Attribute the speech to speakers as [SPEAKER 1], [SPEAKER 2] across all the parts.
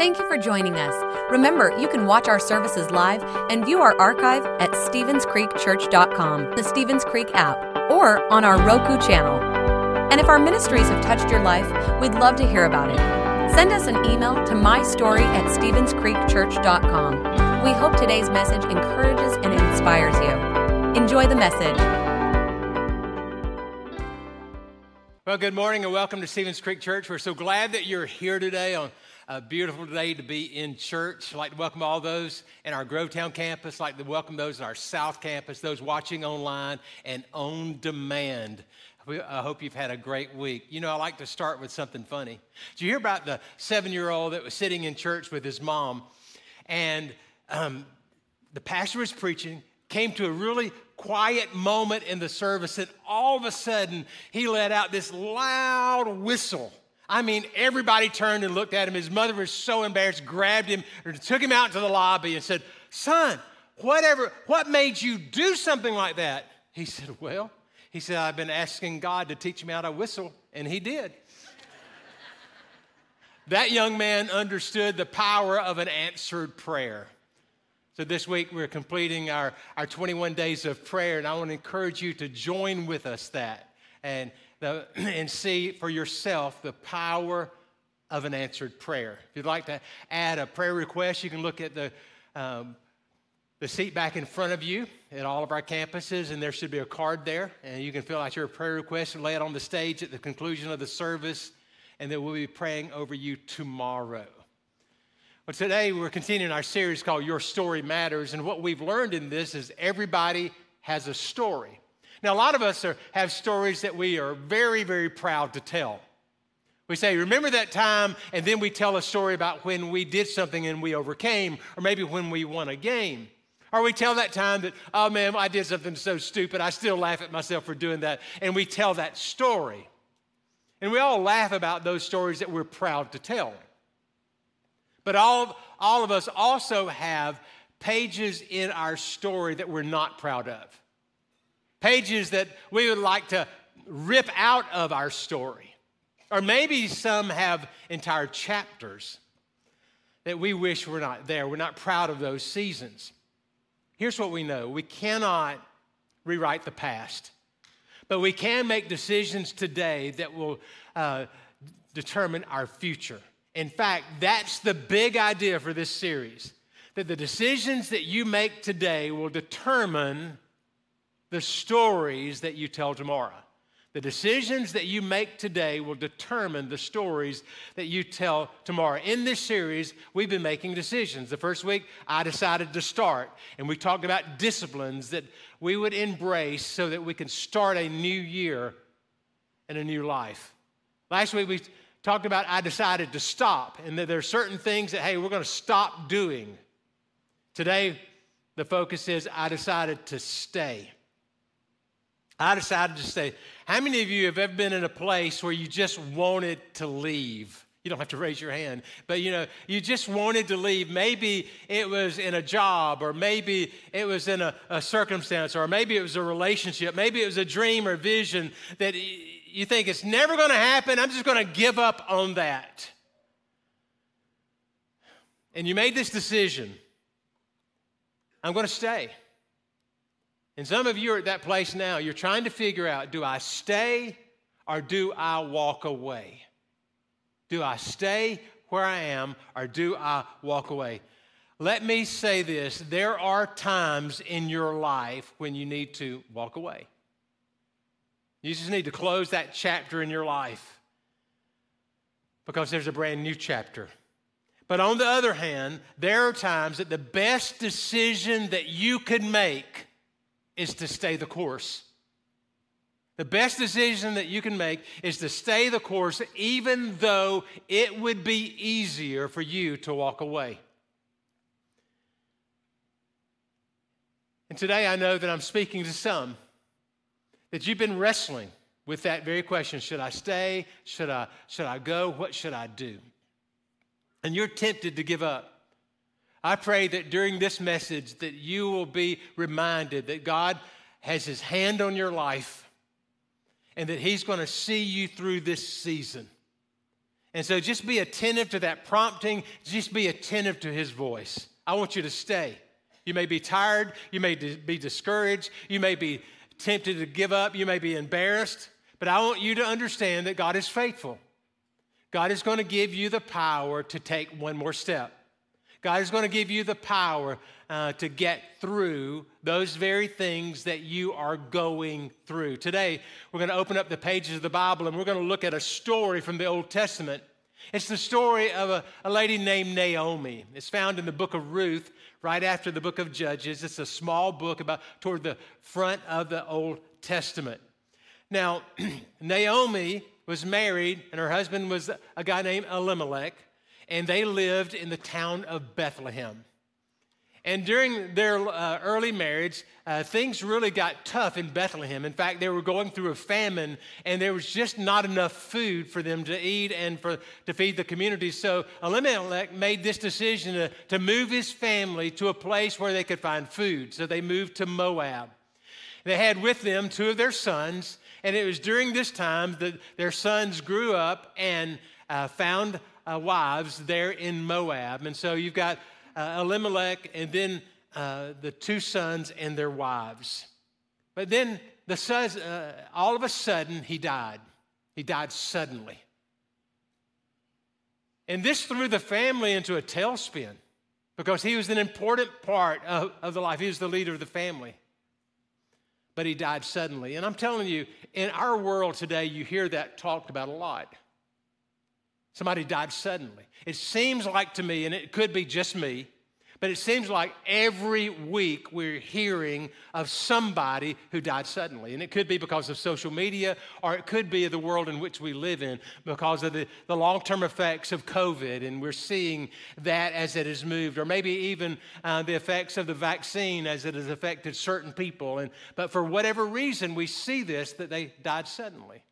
[SPEAKER 1] Thank you for joining us. Remember, you can watch our services live and view our archive at StevensCreekChurch.com, the Stevens Creek app, or on our Roku channel. And if our ministries have touched your life, we'd love to hear about it. Send us an email to mystory at StevensCreekChurch.com. We hope today's message encourages and inspires you. Enjoy the message.
[SPEAKER 2] Well, good morning and welcome to Stevens Creek Church. We're so glad that you're here today on a beautiful day to be in church. I'd like to welcome all those in our Grovetown campus. I'd like to welcome those in our South campus, those watching online and on demand. I hope you've had a great week. You know, I like to start with something funny. Did you hear about the seven year old that was sitting in church with his mom? And um, the pastor was preaching, came to a really quiet moment in the service, and all of a sudden he let out this loud whistle. I mean, everybody turned and looked at him. His mother was so embarrassed, grabbed him, took him out to the lobby and said, Son, whatever, what made you do something like that? He said, Well, he said, I've been asking God to teach me how to whistle, and he did. that young man understood the power of an answered prayer. So this week we're completing our, our 21 days of prayer, and I want to encourage you to join with us that and the, and see for yourself the power of an answered prayer. If you'd like to add a prayer request, you can look at the, um, the seat back in front of you at all of our campuses, and there should be a card there, and you can fill out your prayer request and lay it on the stage at the conclusion of the service, and then we'll be praying over you tomorrow. But today we're continuing our series called Your Story Matters, and what we've learned in this is everybody has a story. Now, a lot of us are, have stories that we are very, very proud to tell. We say, Remember that time? And then we tell a story about when we did something and we overcame, or maybe when we won a game. Or we tell that time that, oh man, I did something so stupid, I still laugh at myself for doing that. And we tell that story. And we all laugh about those stories that we're proud to tell. But all, all of us also have pages in our story that we're not proud of pages that we would like to rip out of our story. Or maybe some have entire chapters that we wish were not there. We're not proud of those seasons. Here's what we know we cannot rewrite the past, but we can make decisions today that will uh, determine our future. In fact, that's the big idea for this series that the decisions that you make today will determine the stories that you tell tomorrow. The decisions that you make today will determine the stories that you tell tomorrow. In this series, we've been making decisions. The first week, I decided to start, and we talked about disciplines that we would embrace so that we can start a new year and a new life. Last week, we talked about I decided to stop, and that there are certain things that, hey, we're going to stop doing. Today, the focus is I decided to stay. I decided to stay. How many of you have ever been in a place where you just wanted to leave? You don't have to raise your hand, but you know, you just wanted to leave. Maybe it was in a job, or maybe it was in a, a circumstance, or maybe it was a relationship, maybe it was a dream or vision that you think it's never going to happen. I'm just going to give up on that. And you made this decision I'm going to stay. And some of you are at that place now. You're trying to figure out do I stay or do I walk away? Do I stay where I am or do I walk away? Let me say this there are times in your life when you need to walk away. You just need to close that chapter in your life because there's a brand new chapter. But on the other hand, there are times that the best decision that you could make is to stay the course. The best decision that you can make is to stay the course, even though it would be easier for you to walk away. And today I know that I'm speaking to some that you've been wrestling with that very question should I stay? Should I, should I go? What should I do? And you're tempted to give up. I pray that during this message that you will be reminded that God has his hand on your life and that he's going to see you through this season. And so just be attentive to that prompting, just be attentive to his voice. I want you to stay. You may be tired, you may be discouraged, you may be tempted to give up, you may be embarrassed, but I want you to understand that God is faithful. God is going to give you the power to take one more step. God is going to give you the power uh, to get through those very things that you are going through. Today, we're going to open up the pages of the Bible and we're going to look at a story from the Old Testament. It's the story of a, a lady named Naomi. It's found in the book of Ruth, right after the book of Judges. It's a small book about toward the front of the Old Testament. Now, Naomi was married, and her husband was a guy named Elimelech and they lived in the town of Bethlehem. And during their uh, early marriage, uh, things really got tough in Bethlehem. In fact, they were going through a famine, and there was just not enough food for them to eat and for, to feed the community. So Elimelech made this decision to, to move his family to a place where they could find food. So they moved to Moab. They had with them two of their sons, and it was during this time that their sons grew up and uh, found uh, wives there in Moab. And so you've got uh, Elimelech and then uh, the two sons and their wives. But then the sons, uh, all of a sudden, he died. He died suddenly. And this threw the family into a tailspin because he was an important part of, of the life. He was the leader of the family. But he died suddenly. And I'm telling you, in our world today, you hear that talked about a lot. Somebody died suddenly. It seems like to me, and it could be just me, but it seems like every week we're hearing of somebody who died suddenly. And it could be because of social media, or it could be the world in which we live in because of the, the long term effects of COVID. And we're seeing that as it has moved, or maybe even uh, the effects of the vaccine as it has affected certain people. And, but for whatever reason, we see this that they died suddenly.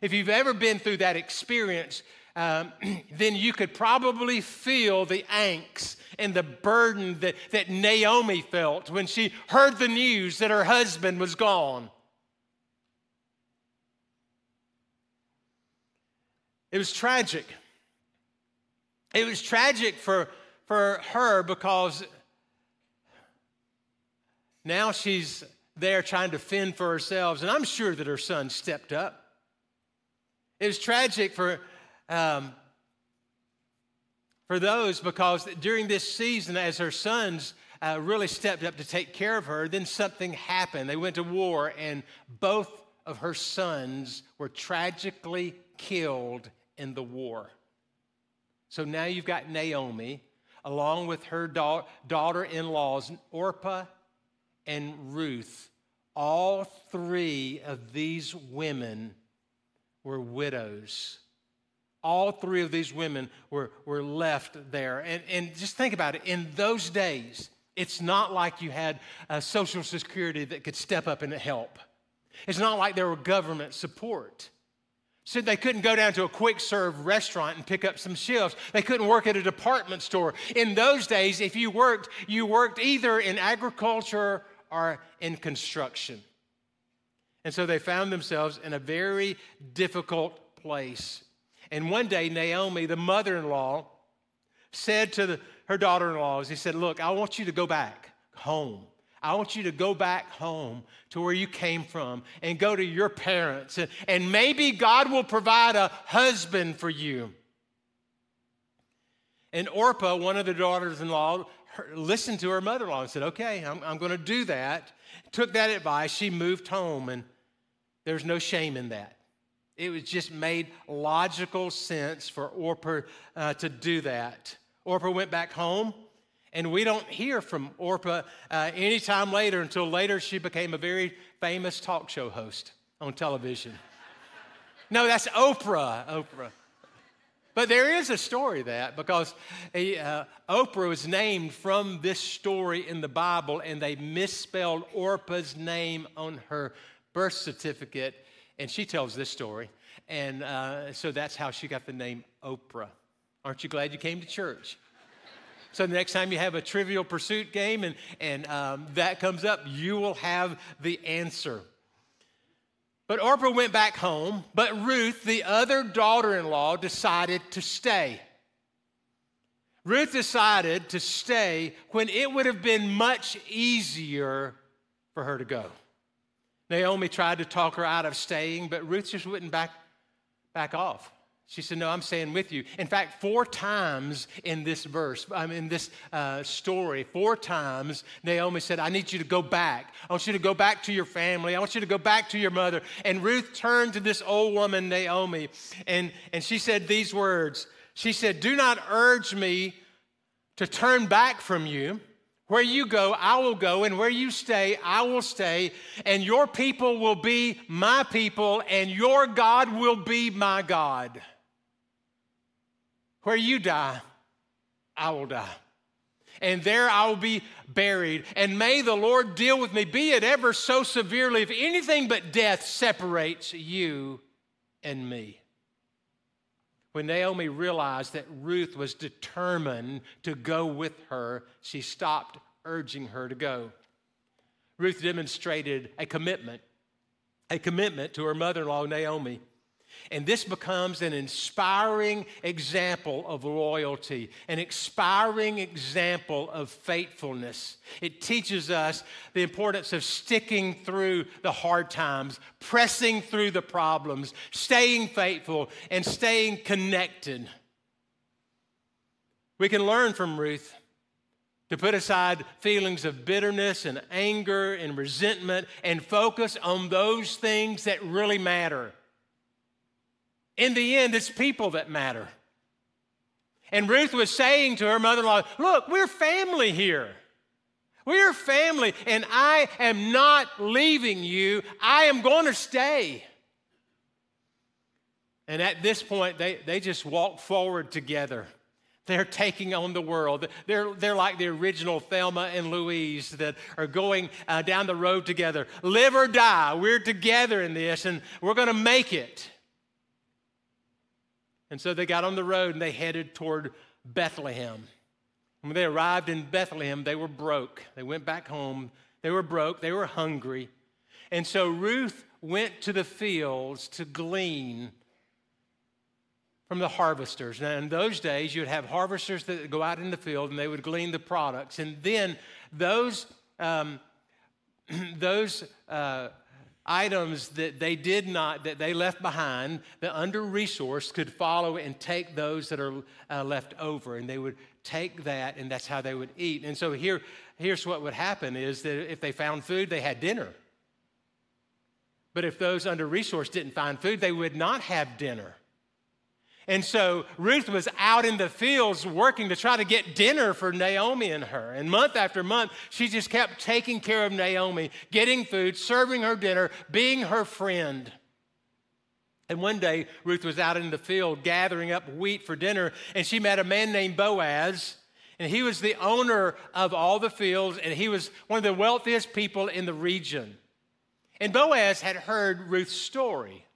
[SPEAKER 2] If you've ever been through that experience, um, then you could probably feel the angst and the burden that, that Naomi felt when she heard the news that her husband was gone. It was tragic. It was tragic for, for her because now she's there trying to fend for herself, and I'm sure that her son stepped up. It was tragic for um, for those because during this season, as her sons uh, really stepped up to take care of her, then something happened. They went to war, and both of her sons were tragically killed in the war. So now you've got Naomi, along with her da- daughter in laws, Orpah and Ruth. All three of these women were widows all three of these women were, were left there. And, and just think about it in those days, it's not like you had a social security that could step up and help. It's not like there were government support. So they couldn't go down to a quick serve restaurant and pick up some shelves. They couldn't work at a department store. In those days, if you worked, you worked either in agriculture or in construction. And so they found themselves in a very difficult place. And one day, Naomi, the mother in law, said to the, her daughter in laws, He said, Look, I want you to go back home. I want you to go back home to where you came from and go to your parents. And, and maybe God will provide a husband for you. And Orpah, one of the daughters in law, listened to her mother in law and said, Okay, I'm, I'm going to do that. Took that advice. She moved home, and there's no shame in that. It was just made logical sense for Orpah uh, to do that. Orpah went back home, and we don't hear from Orpah uh, anytime later until later she became a very famous talk show host on television. no, that's Oprah. Oprah. But there is a story that because uh, Oprah was named from this story in the Bible, and they misspelled Orpah's name on her birth certificate and she tells this story. And uh, so that's how she got the name Oprah. Aren't you glad you came to church? So the next time you have a trivial pursuit game and, and um, that comes up, you will have the answer. But Orpah went back home, but Ruth, the other daughter in law, decided to stay. Ruth decided to stay when it would have been much easier for her to go. Naomi tried to talk her out of staying, but Ruth just wouldn't back, back off. She said, No, I'm staying with you. In fact, four times in this verse, I mean, in this uh, story, four times, Naomi said, I need you to go back. I want you to go back to your family. I want you to go back to your mother. And Ruth turned to this old woman, Naomi, and, and she said these words She said, Do not urge me to turn back from you. Where you go, I will go, and where you stay, I will stay, and your people will be my people, and your God will be my God. Where you die, I will die. And there I will be buried. And may the Lord deal with me, be it ever so severely, if anything but death separates you and me. When Naomi realized that Ruth was determined to go with her, she stopped urging her to go. Ruth demonstrated a commitment, a commitment to her mother in law, Naomi. And this becomes an inspiring example of loyalty, an inspiring example of faithfulness. It teaches us the importance of sticking through the hard times, pressing through the problems, staying faithful, and staying connected. We can learn from Ruth to put aside feelings of bitterness and anger and resentment and focus on those things that really matter. In the end, it's people that matter. And Ruth was saying to her mother in law, Look, we're family here. We're family, and I am not leaving you. I am going to stay. And at this point, they, they just walk forward together. They're taking on the world. They're, they're like the original Thelma and Louise that are going uh, down the road together. Live or die, we're together in this, and we're going to make it. And so they got on the road and they headed toward Bethlehem. When they arrived in Bethlehem, they were broke. They went back home. They were broke. They were hungry. And so Ruth went to the fields to glean from the harvesters. Now, in those days, you'd have harvesters that go out in the field and they would glean the products. And then those, um, those uh, items that they did not, that they left behind, the under resourced could follow and take those that are uh, left over. And they would take that, and that's how they would eat. And so here, here's what would happen is that if they found food, they had dinner. But if those under resourced didn't find food, they would not have dinner. And so Ruth was out in the fields working to try to get dinner for Naomi and her. And month after month, she just kept taking care of Naomi, getting food, serving her dinner, being her friend. And one day, Ruth was out in the field gathering up wheat for dinner, and she met a man named Boaz. And he was the owner of all the fields, and he was one of the wealthiest people in the region. And Boaz had heard Ruth's story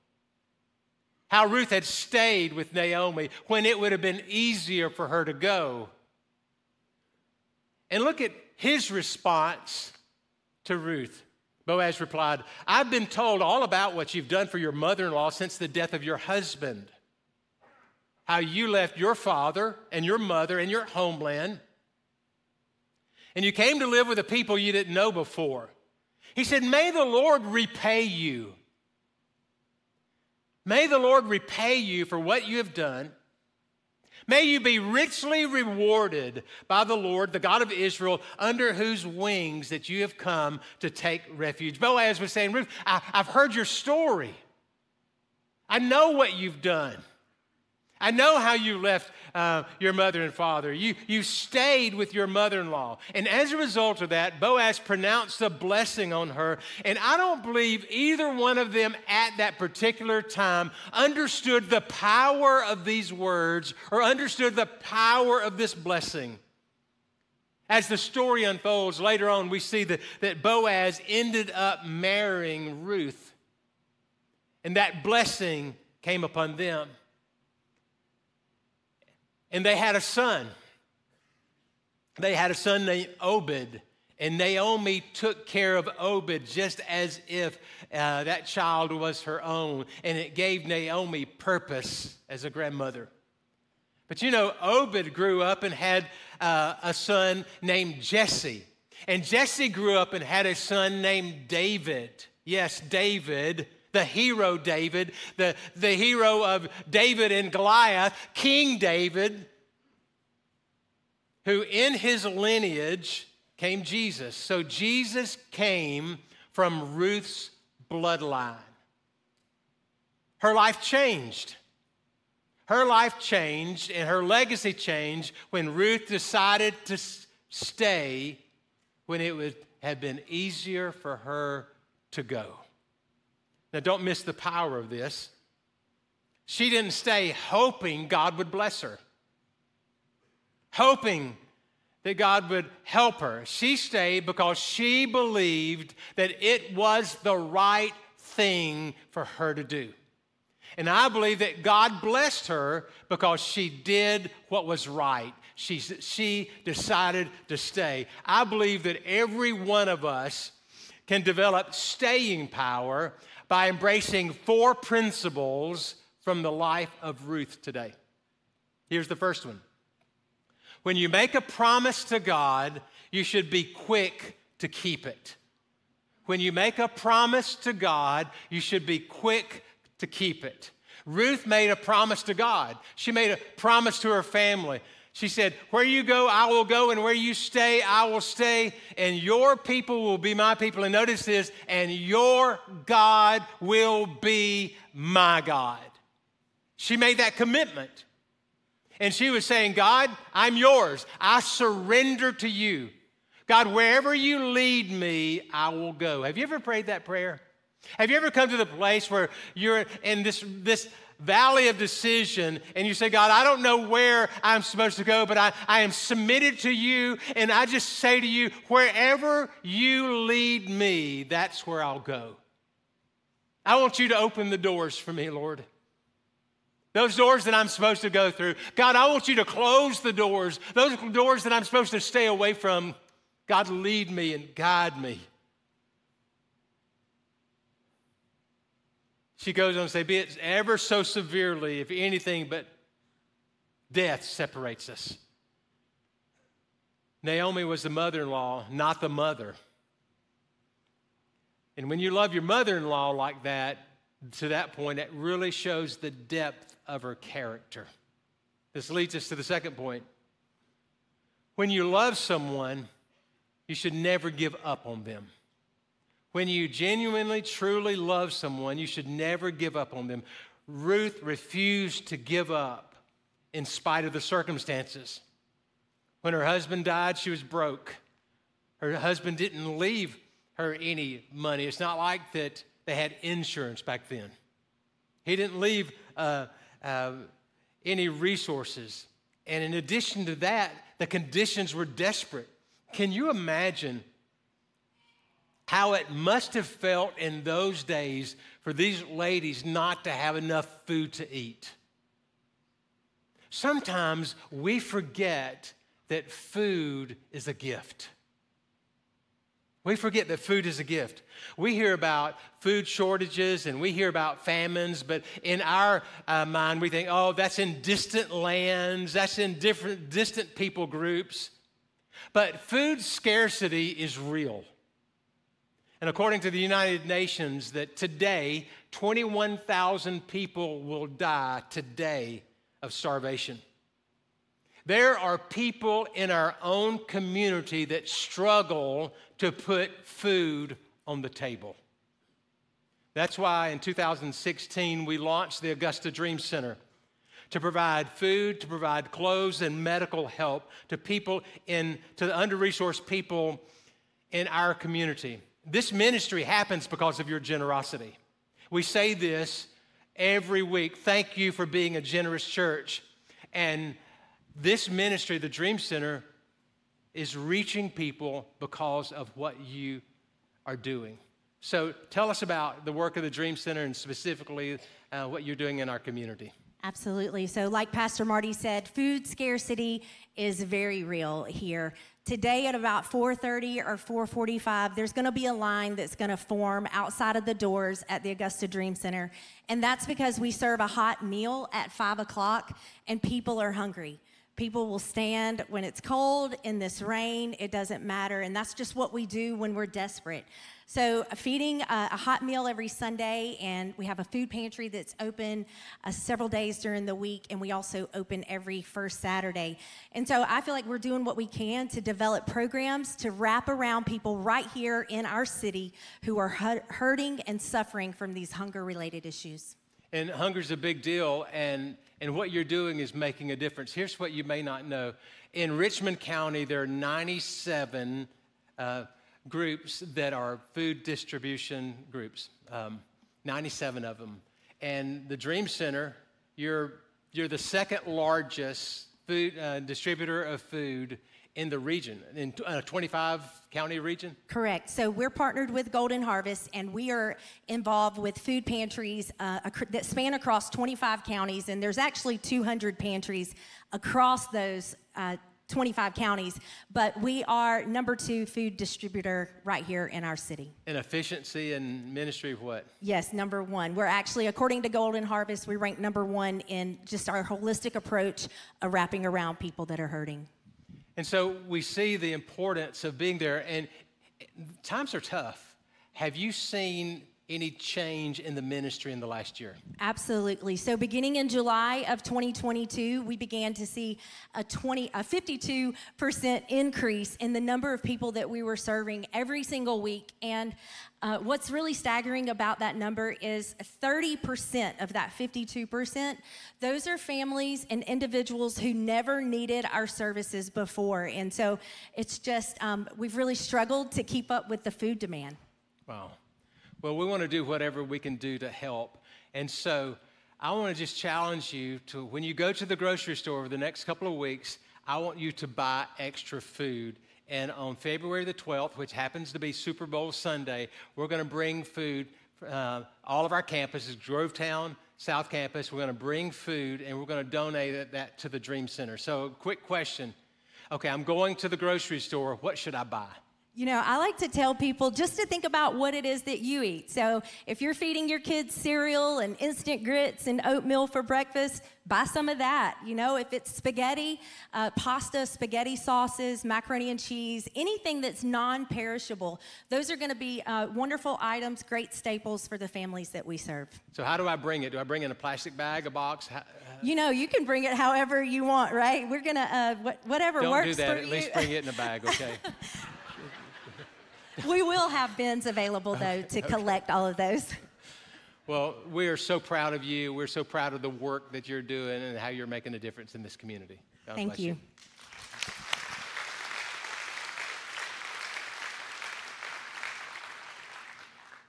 [SPEAKER 2] how Ruth had stayed with Naomi when it would have been easier for her to go. And look at his response to Ruth. Boaz replied, I've been told all about what you've done for your mother in law since the death of your husband. How you left your father and your mother and your homeland, and you came to live with a people you didn't know before. He said, May the Lord repay you May the Lord repay you for what you have done. May you be richly rewarded by the Lord, the God of Israel, under whose wings that you have come to take refuge. Boaz was saying, Ruth, I, have heard your story. I know what you've done. I know how you left uh, your mother and father. You, you stayed with your mother in law. And as a result of that, Boaz pronounced a blessing on her. And I don't believe either one of them at that particular time understood the power of these words or understood the power of this blessing. As the story unfolds later on, we see that, that Boaz ended up marrying Ruth. And that blessing came upon them. And they had a son. They had a son named Obed. And Naomi took care of Obed just as if uh, that child was her own. And it gave Naomi purpose as a grandmother. But you know, Obed grew up and had uh, a son named Jesse. And Jesse grew up and had a son named David. Yes, David, the hero David, the, the hero of David and Goliath, King David, who in his lineage came Jesus. So Jesus came from Ruth's bloodline. Her life changed. Her life changed and her legacy changed when Ruth decided to stay when it would have been easier for her to go. Now, don't miss the power of this. She didn't stay hoping God would bless her, hoping that God would help her. She stayed because she believed that it was the right thing for her to do. And I believe that God blessed her because she did what was right. She, she decided to stay. I believe that every one of us can develop staying power by embracing four principles from the life of Ruth today. Here's the first one when you make a promise to God, you should be quick to keep it. When you make a promise to God, you should be quick to keep it. Ruth made a promise to God. She made a promise to her family. She said, Where you go, I will go, and where you stay, I will stay, and your people will be my people. And notice this, and your God will be my God. She made that commitment. And she was saying, God, I'm yours. I surrender to you. God, wherever you lead me, I will go. Have you ever prayed that prayer? Have you ever come to the place where you're in this, this valley of decision and you say, God, I don't know where I'm supposed to go, but I, I am submitted to you. And I just say to you, wherever you lead me, that's where I'll go. I want you to open the doors for me, Lord. Those doors that I'm supposed to go through. God, I want you to close the doors. Those doors that I'm supposed to stay away from. God, lead me and guide me. She goes on to say, Be it ever so severely, if anything but death separates us. Naomi was the mother in law, not the mother. And when you love your mother in law like that, to that point, it really shows the depth of her character. This leads us to the second point. When you love someone, you should never give up on them. When you genuinely, truly love someone, you should never give up on them. Ruth refused to give up in spite of the circumstances. When her husband died, she was broke. Her husband didn't leave her any money. It's not like that they had insurance back then. He didn't leave uh, uh, any resources. And in addition to that, the conditions were desperate. Can you imagine how it must have felt in those days for these ladies not to have enough food to eat? Sometimes we forget that food is a gift. We forget that food is a gift. We hear about food shortages and we hear about famines, but in our uh, mind, we think, oh, that's in distant lands, that's in different, distant people groups. But food scarcity is real. And according to the United Nations, that today, 21,000 people will die today of starvation. There are people in our own community that struggle to put food on the table. That's why in 2016 we launched the Augusta Dream Center to provide food, to provide clothes and medical help to people in to the under-resourced people in our community. This ministry happens because of your generosity. We say this every week. Thank you for being a generous church. And this ministry, the Dream Center, is reaching people because of what you are doing. So tell us about the work of the Dream Center and specifically uh, what you're doing in our community.
[SPEAKER 3] Absolutely. So, like Pastor Marty said, food scarcity is very real here. Today at about 4:30 or 4:45, there's going to be a line that's going to form outside of the doors at the Augusta Dream Center, and that's because we serve a hot meal at five o'clock, and people are hungry. People will stand when it's cold in this rain. It doesn't matter, and that's just what we do when we're desperate. So, feeding a, a hot meal every Sunday, and we have a food pantry that's open uh, several days during the week, and we also open every first Saturday. And so, I feel like we're doing what we can to develop programs to wrap around people right here in our city who are hurting and suffering from these hunger related issues.
[SPEAKER 2] And hunger's a big deal, and, and what you're doing is making a difference. Here's what you may not know in Richmond County, there are 97 uh, groups that are food distribution groups, um, 97 of them. And the Dream Center, you're, you're the second largest food uh, distributor of food in the region, in a 25 county region?
[SPEAKER 3] Correct. So we're partnered with Golden Harvest, and we are involved with food pantries uh, that span across 25 counties, and there's actually 200 pantries across those uh, 25 counties, but we are number two food distributor right here in our city.
[SPEAKER 2] In efficiency and ministry of what?
[SPEAKER 3] Yes, number one. We're actually, according to Golden Harvest, we rank number one in just our holistic approach of wrapping around people that are hurting.
[SPEAKER 2] And so we see the importance of being there, and times are tough. Have you seen any change in the ministry in the last year?
[SPEAKER 3] Absolutely. So beginning in July of 2022, we began to see a 20 a 52% increase in the number of people that we were serving every single week and uh, what's really staggering about that number is 30% of that 52%, those are families and individuals who never needed our services before. And so it's just, um, we've really struggled to keep up with the food demand.
[SPEAKER 2] Wow. Well, we want to do whatever we can do to help. And so I want to just challenge you to when you go to the grocery store over the next couple of weeks, I want you to buy extra food. And on February the 12th, which happens to be Super Bowl Sunday, we're going to bring food. Uh, all of our campuses, Grovetown, South Campus, we're going to bring food and we're going to donate that to the Dream Center. So, quick question. Okay, I'm going to the grocery store. What should I buy?
[SPEAKER 3] You know, I like to tell people just to think about what it is that you eat. So, if you're feeding your kids cereal and instant grits and oatmeal for breakfast, buy some of that. You know, if it's spaghetti, uh, pasta, spaghetti sauces, macaroni and cheese, anything that's non perishable, those are going to be uh, wonderful items, great staples for the families that we serve.
[SPEAKER 2] So, how do I bring it? Do I bring in a plastic bag, a box? How,
[SPEAKER 3] you know, you can bring it however you want, right? We're going to, uh, whatever
[SPEAKER 2] Don't
[SPEAKER 3] works
[SPEAKER 2] do that.
[SPEAKER 3] for
[SPEAKER 2] At
[SPEAKER 3] you.
[SPEAKER 2] least bring it in a bag, okay?
[SPEAKER 3] we will have bins available, though, to collect all of those.
[SPEAKER 2] Well, we are so proud of you. We're so proud of the work that you're doing and how you're making a difference in this community.
[SPEAKER 3] God Thank you. you.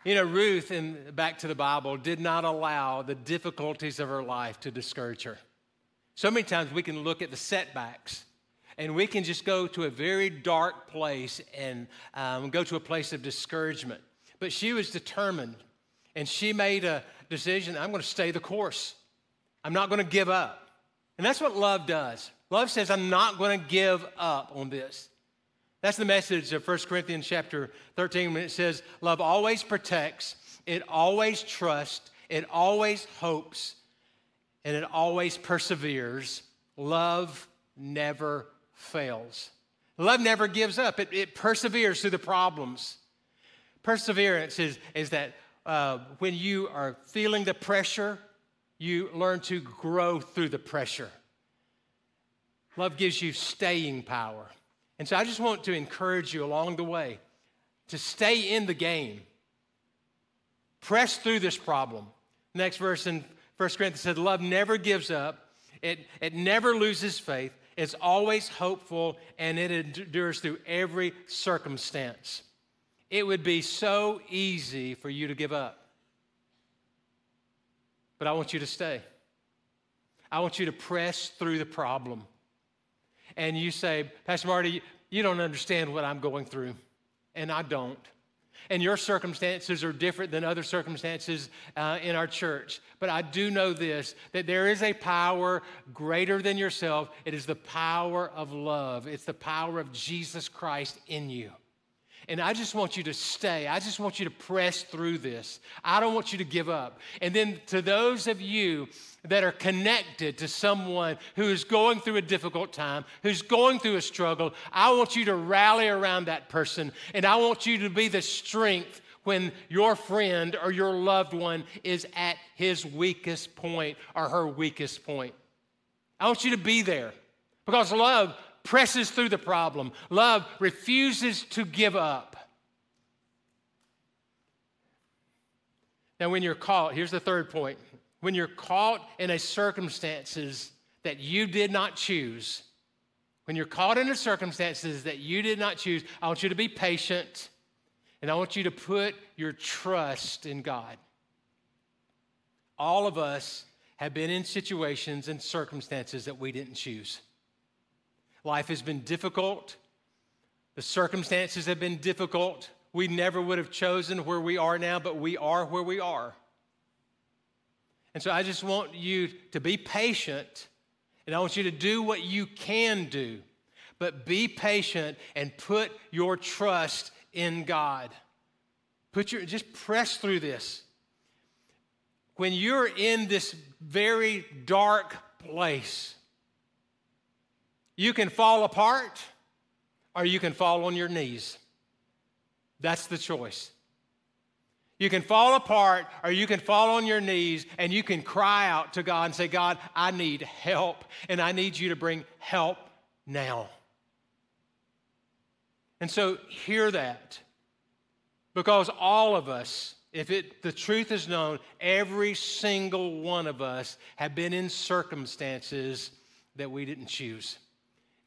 [SPEAKER 2] You know, Ruth, in back to the Bible, did not allow the difficulties of her life to discourage her. So many times we can look at the setbacks and we can just go to a very dark place and um, go to a place of discouragement. But she was determined, and she made a decision I'm going to stay the course. I'm not going to give up. And that's what love does. Love says, I'm not going to give up on this. That's the message of 1 Corinthians chapter 13 when it says, Love always protects, it always trusts, it always hopes, and it always perseveres. Love never fails. Love never gives up, it, it perseveres through the problems. Perseverance is, is that uh, when you are feeling the pressure, you learn to grow through the pressure. Love gives you staying power. And so I just want to encourage you along the way to stay in the game. Press through this problem. Next verse in 1 Corinthians said, Love never gives up, it, it never loses faith, it's always hopeful and it endures through every circumstance. It would be so easy for you to give up. But I want you to stay. I want you to press through the problem. And you say, Pastor Marty, you don't understand what I'm going through. And I don't. And your circumstances are different than other circumstances uh, in our church. But I do know this that there is a power greater than yourself. It is the power of love, it's the power of Jesus Christ in you. And I just want you to stay. I just want you to press through this. I don't want you to give up. And then to those of you that are connected to someone who is going through a difficult time, who's going through a struggle, I want you to rally around that person. And I want you to be the strength when your friend or your loved one is at his weakest point or her weakest point. I want you to be there because love presses through the problem. Love refuses to give up. Now, when you're caught, here's the third point. When you're caught in a circumstances that you did not choose, when you're caught in a circumstances that you did not choose, I want you to be patient and I want you to put your trust in God. All of us have been in situations and circumstances that we didn't choose. Life has been difficult. The circumstances have been difficult. We never would have chosen where we are now, but we are where we are. And so I just want you to be patient, and I want you to do what you can do. But be patient and put your trust in God. Put your just press through this. When you're in this very dark place, you can fall apart or you can fall on your knees. That's the choice. You can fall apart or you can fall on your knees and you can cry out to God and say, God, I need help and I need you to bring help now. And so hear that because all of us, if it, the truth is known, every single one of us have been in circumstances that we didn't choose.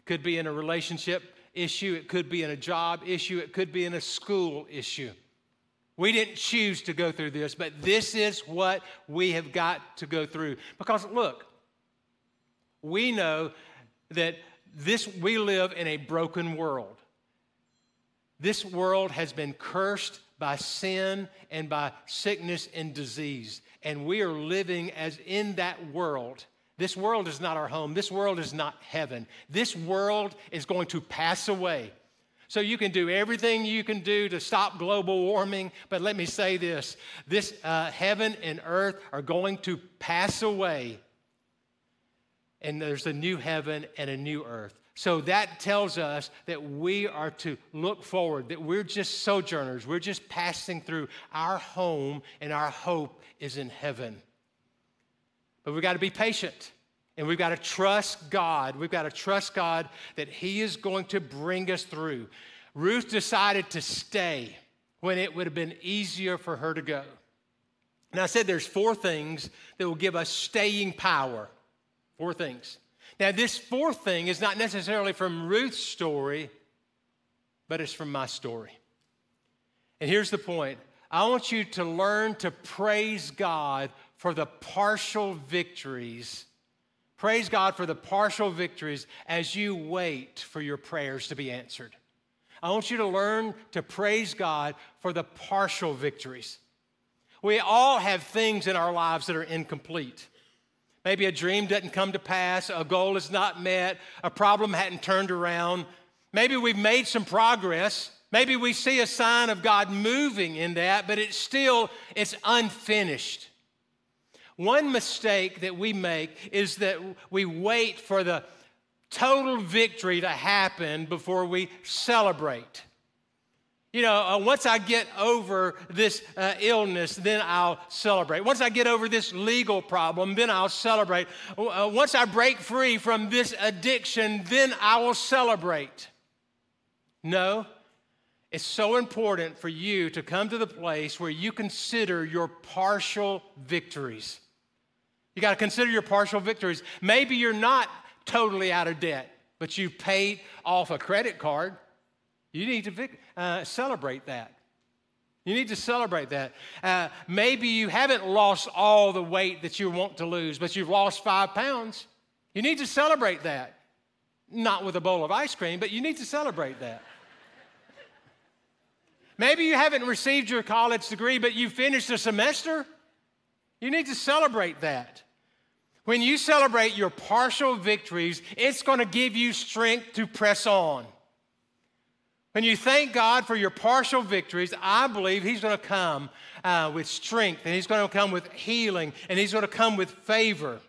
[SPEAKER 2] Could be in a relationship issue, it could be in a job issue, it could be in a school issue. We didn't choose to go through this, but this is what we have got to go through. Because look, we know that this we live in a broken world. This world has been cursed by sin and by sickness and disease, and we are living as in that world. This world is not our home. This world is not heaven. This world is going to pass away. So you can do everything you can do to stop global warming, but let me say this this uh, heaven and earth are going to pass away, and there's a new heaven and a new earth. So that tells us that we are to look forward, that we're just sojourners, we're just passing through. Our home and our hope is in heaven. But we've got to be patient. And we've got to trust God. We've got to trust God that He is going to bring us through. Ruth decided to stay when it would have been easier for her to go. And I said there's four things that will give us staying power. Four things. Now, this fourth thing is not necessarily from Ruth's story, but it's from my story. And here's the point I want you to learn to praise God for the partial victories. Praise God for the partial victories as you wait for your prayers to be answered. I want you to learn to praise God for the partial victories. We all have things in our lives that are incomplete. Maybe a dream doesn't come to pass, a goal is not met, a problem hadn't turned around. Maybe we've made some progress. Maybe we see a sign of God moving in that, but it's still it's unfinished. One mistake that we make is that we wait for the total victory to happen before we celebrate. You know, uh, once I get over this uh, illness, then I'll celebrate. Once I get over this legal problem, then I'll celebrate. Uh, once I break free from this addiction, then I will celebrate. No, it's so important for you to come to the place where you consider your partial victories. You got to consider your partial victories. Maybe you're not totally out of debt, but you paid off a credit card. You need to uh, celebrate that. You need to celebrate that. Uh, maybe you haven't lost all the weight that you want to lose, but you've lost five pounds. You need to celebrate that. Not with a bowl of ice cream, but you need to celebrate that. Maybe you haven't received your college degree, but you finished a semester. You need to celebrate that. When you celebrate your partial victories, it's going to give you strength to press on. When you thank God for your partial victories, I believe He's going to come uh, with strength and He's going to come with healing and He's going to come with favor.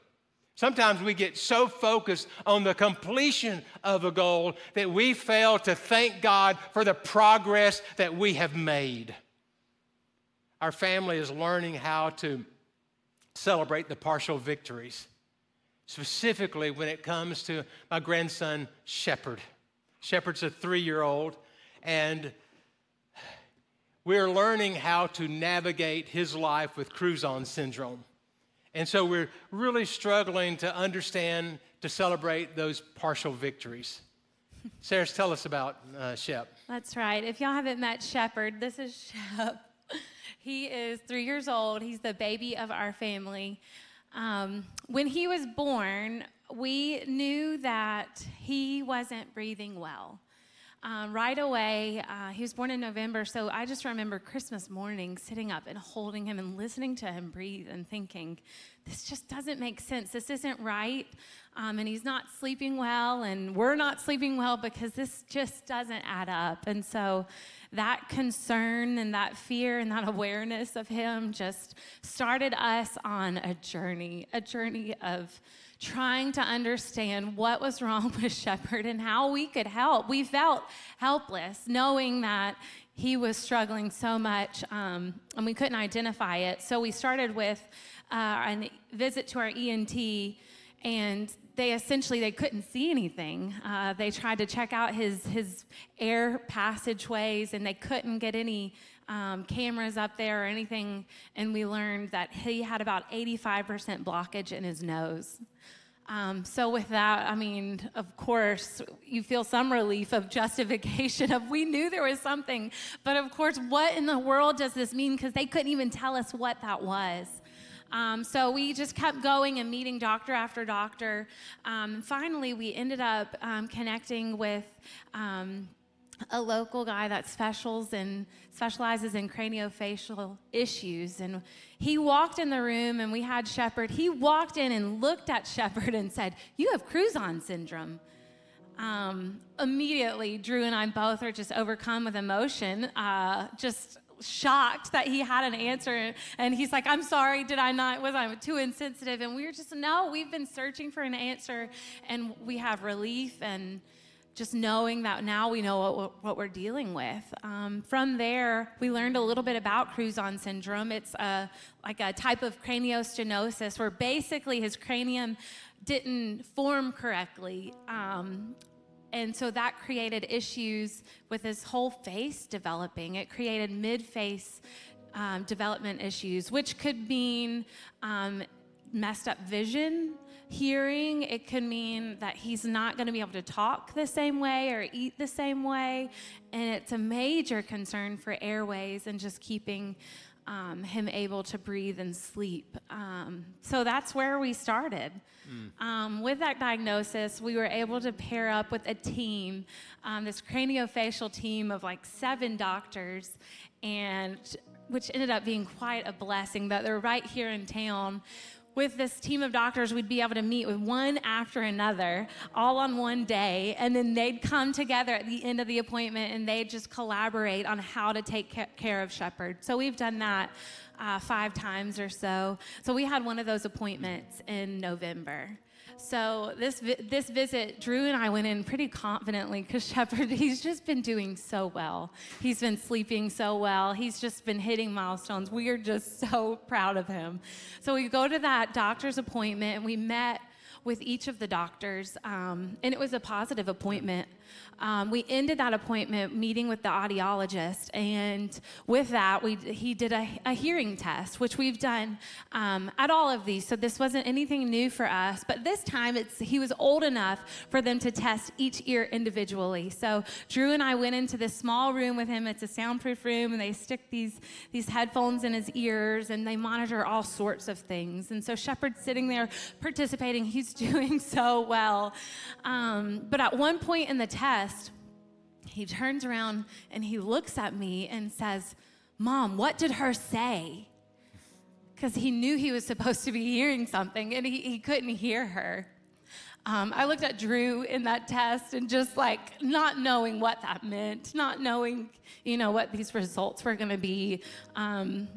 [SPEAKER 2] Sometimes we get so focused on the completion of a goal that we fail to thank God for the progress that we have made. Our family is learning how to celebrate the partial victories, specifically when it comes to my grandson, Shepherd. Shepherd's a three year old, and we're learning how to navigate his life with Crouzon syndrome. And so we're really struggling to understand, to celebrate those partial victories. Sarah, tell us about uh, Shep.
[SPEAKER 4] That's right. If y'all haven't met Shepherd, this is Shep. He is three years old. He's the baby of our family. Um, when he was born, we knew that he wasn't breathing well. Um, right away, uh, he was born in November, so I just remember Christmas morning sitting up and holding him and listening to him breathe and thinking, this just doesn't make sense. This isn't right. Um, and he's not sleeping well, and we're not sleeping well because this just doesn't add up. And so that concern and that fear and that awareness of him just started us on a journey, a journey of trying to understand what was wrong with Shepherd and how we could help. We felt helpless knowing that he was struggling so much um, and we couldn't identify it. So we started with uh, a visit to our ENT and they essentially they couldn't see anything uh, they tried to check out his his air passageways and they couldn't get any um, cameras up there or anything and we learned that he had about 85% blockage in his nose um, so with that, I mean, of course, you feel some relief of justification of we knew there was something, but of course, what in the world does this mean? Because they couldn't even tell us what that was. Um, so we just kept going and meeting doctor after doctor. Um, finally, we ended up um, connecting with um, a local guy that specials in, specializes in craniofacial issues. And he walked in the room and we had Shepherd. He walked in and looked at Shepherd and said, You have Crouzon syndrome. Um, immediately, Drew and I both are just overcome with emotion, uh, just shocked that he had an answer. And he's like, I'm sorry, did I not, was I too insensitive? And we were just, no, we've been searching for an answer and we have relief and just knowing that now we know what, what we're dealing with. Um, from there, we learned a little bit about Crouzon syndrome. It's a, like a type of craniostenosis where basically his cranium didn't form correctly. Um, and so that created issues with his whole face developing. It created mid face um, development issues, which could mean um, messed up vision, hearing. It could mean that he's not going to be able to talk the same way or eat the same way. And it's a major concern for airways and just keeping um, him able to breathe and sleep. Um, so that's where we started. Mm. Um, with that diagnosis, we were able to pair up with a team, um, this craniofacial team of like seven doctors, and which ended up being quite a blessing that they're right here in town with this team of doctors, we'd be able to meet with one after another all on one day, and then they'd come together at the end of the appointment and they'd just collaborate on how to take care of Shepherd. So we've done that uh, five times or so. So we had one of those appointments in November. So this this visit, Drew and I went in pretty confidently because Shepherd, he's just been doing so well. He's been sleeping so well. He's just been hitting milestones. We are just so proud of him. So we go to that doctor's appointment and we met with each of the doctors, um, and it was a positive appointment. Um, we ended that appointment meeting with the audiologist, and with that, we, he did a, a hearing test, which we've done um, at all of these. So this wasn't anything new for us, but this time it's he was old enough for them to test each ear individually. So Drew and I went into this small room with him. It's a soundproof room, and they stick these these headphones in his ears, and they monitor all sorts of things. And so Shepherd's sitting there participating. He's doing so well, um, but at one point in the test he turns around and he looks at me and says, Mom, what did her say? Because he knew he was supposed to be hearing something and he, he couldn't hear her. Um, I looked at Drew in that test and just like not knowing what that meant, not knowing, you know, what these results were going to be. Um,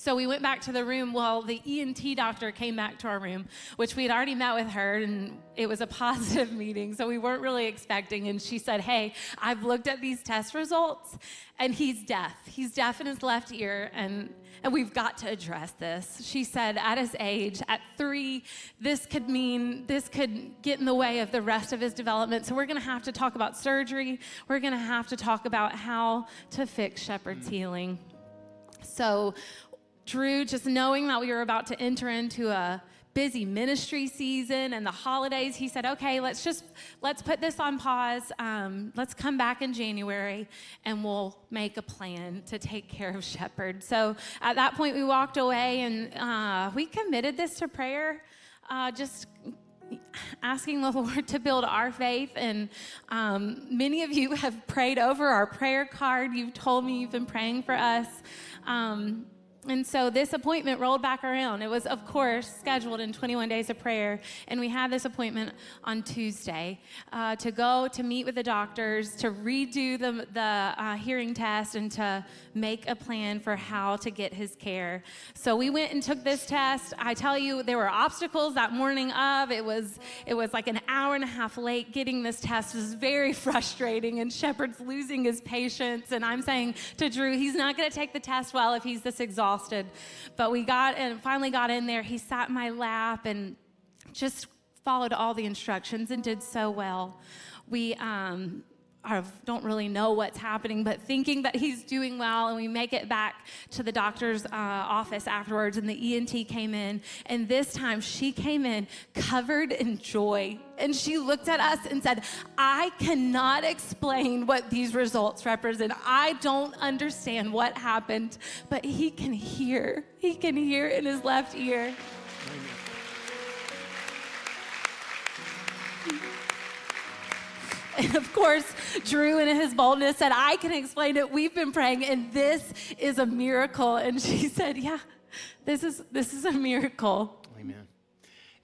[SPEAKER 4] so we went back to the room. Well, the ENT doctor came back to our room, which we had already met with her, and it was a positive meeting. So we weren't really expecting. And she said, Hey, I've looked at these test results, and he's deaf. He's deaf in his left ear, and, and we've got to address this. She said, At his age, at three, this could mean, this could get in the way of the rest of his development. So we're going to have to talk about surgery. We're going to have to talk about how to fix Shepherd's mm. healing. So Drew, just knowing that we were about to enter into a busy ministry season and the holidays, he said, "Okay, let's just let's put this on pause. Um, let's come back in January, and we'll make a plan to take care of Shepherd. So at that point, we walked away and uh, we committed this to prayer. Uh, just asking the Lord to build our faith. And um, many of you have prayed over our prayer card. You've told me you've been praying for us. Um, and so this appointment rolled back around. It was, of course, scheduled in 21 days of prayer. And we had this appointment on Tuesday uh, to go to meet with the doctors, to redo the, the uh, hearing test, and to make a plan for how to get his care. So we went and took this test. I tell you, there were obstacles that morning of. It was, it was like an hour and a half late getting this test. It was very frustrating. And Shepherd's losing his patience. And I'm saying to Drew, he's not going to take the test well if he's this exhausted exhausted. But we got and finally got in there. He sat in my lap and just followed all the instructions and did so well. We um, don't really know what's happening, but thinking that he's doing well. And we make it back to the doctor's uh, office afterwards, and the ENT came in. And this time she came in covered in joy. And she looked at us and said, I cannot explain what these results represent. I don't understand what happened, but he can hear. He can hear in his left ear. And of course, Drew, in his boldness, said, I can explain it. We've been praying, and this is a miracle. And she said, Yeah, this is, this is a miracle.
[SPEAKER 2] Amen.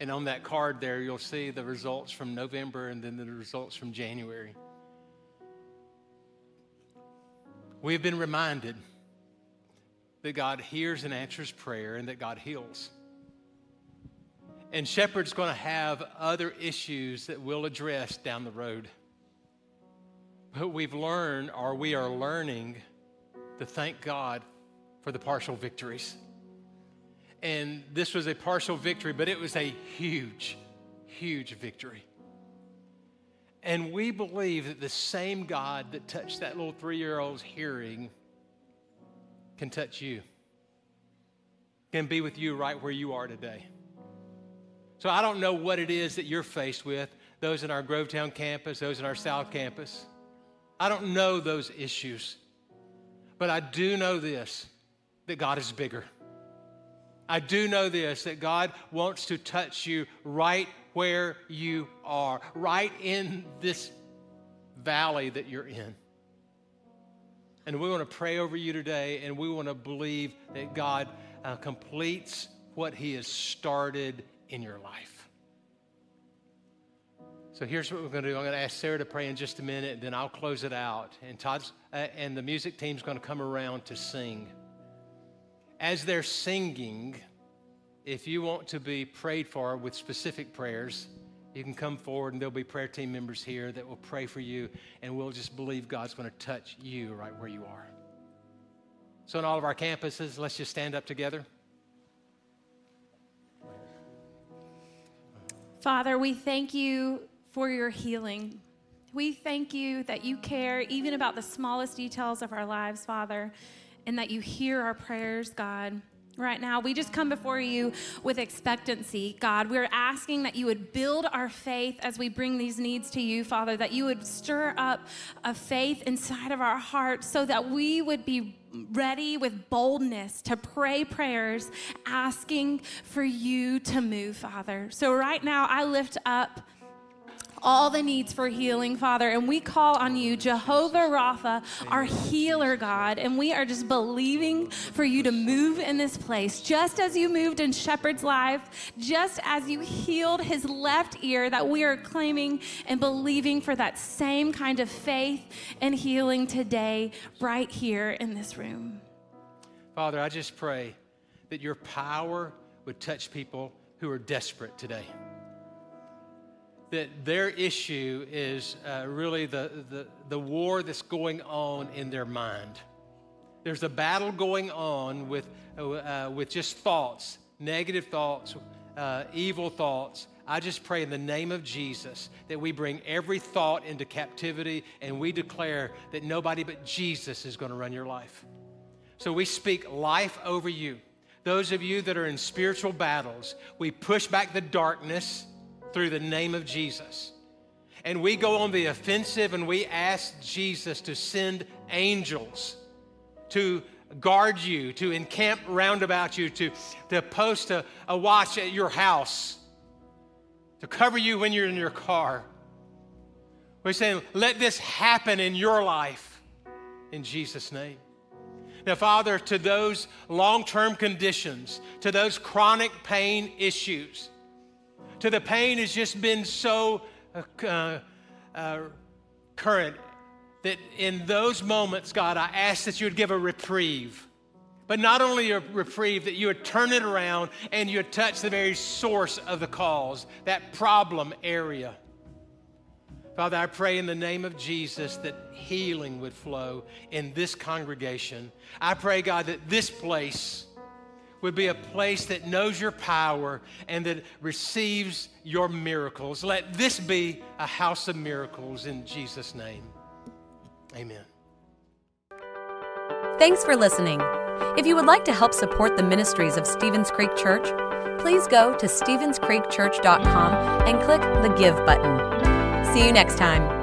[SPEAKER 2] And on that card there, you'll see the results from November and then the results from January. We've been reminded that God hears and answers prayer and that God heals. And Shepherd's going to have other issues that we'll address down the road. But we've learned, or we are learning, to thank God for the partial victories. And this was a partial victory, but it was a huge, huge victory. And we believe that the same God that touched that little three year old's hearing can touch you, can be with you right where you are today. So I don't know what it is that you're faced with, those in our Grovetown campus, those in our South campus. I don't know those issues, but I do know this that God is bigger. I do know this that God wants to touch you right where you are, right in this valley that you're in. And we want to pray over you today, and we want to believe that God uh, completes what He has started in your life. So here's what we're going to do. I'm going to ask Sarah to pray in just a minute, and then I'll close it out. And Todd's uh, and the music team's going to come around to sing. As they're singing, if you want to be prayed for with specific prayers, you can come forward, and there'll be prayer team members here that will pray for you, and we'll just believe God's going to touch you right where you are. So, in all of our campuses, let's just stand up together.
[SPEAKER 4] Father, we thank you for your healing. We thank you that you care even about the smallest details of our lives, Father, and that you hear our prayers, God. Right now, we just come before you with expectancy, God. We're asking that you would build our faith as we bring these needs to you, Father, that you would stir up a faith inside of our hearts so that we would be ready with boldness to pray prayers asking for you to move, Father. So, right now, I lift up all the needs for healing, Father. And we call on you, Jehovah Rapha, our healer, God. And we are just believing for you to move in this place, just as you moved in Shepherd's life, just as you healed his left ear, that we are claiming and believing for that same kind of faith and healing today, right here in this room.
[SPEAKER 2] Father, I just pray that your power would touch people who are desperate today that their issue is uh, really the, the, the war that's going on in their mind. There's a battle going on with, uh, with just thoughts, negative thoughts, uh, evil thoughts. I just pray in the name of Jesus that we bring every thought into captivity and we declare that nobody but Jesus is going to run your life. So we speak life over you. Those of you that are in spiritual battles, we push back the darkness through the name of Jesus. And we go on the offensive and we ask Jesus to send angels to guard you, to encamp round about you, to, to post a, a watch at your house, to cover you when you're in your car. We're saying, let this happen in your life in Jesus' name. Now, Father, to those long term conditions, to those chronic pain issues, to the pain has just been so uh, uh, uh, current that in those moments, God, I ask that you would give a reprieve. But not only a reprieve, that you would turn it around and you would touch the very source of the cause, that problem area. Father, I pray in the name of Jesus that healing would flow in this congregation. I pray, God, that this place would be a place that knows your power and that receives your miracles. Let this be a house of miracles in Jesus' name. Amen.
[SPEAKER 1] Thanks for listening. If you would like to help support the ministries of Stevens Creek Church, please go to StevensCreekChurch.com and click the Give button. See you next time.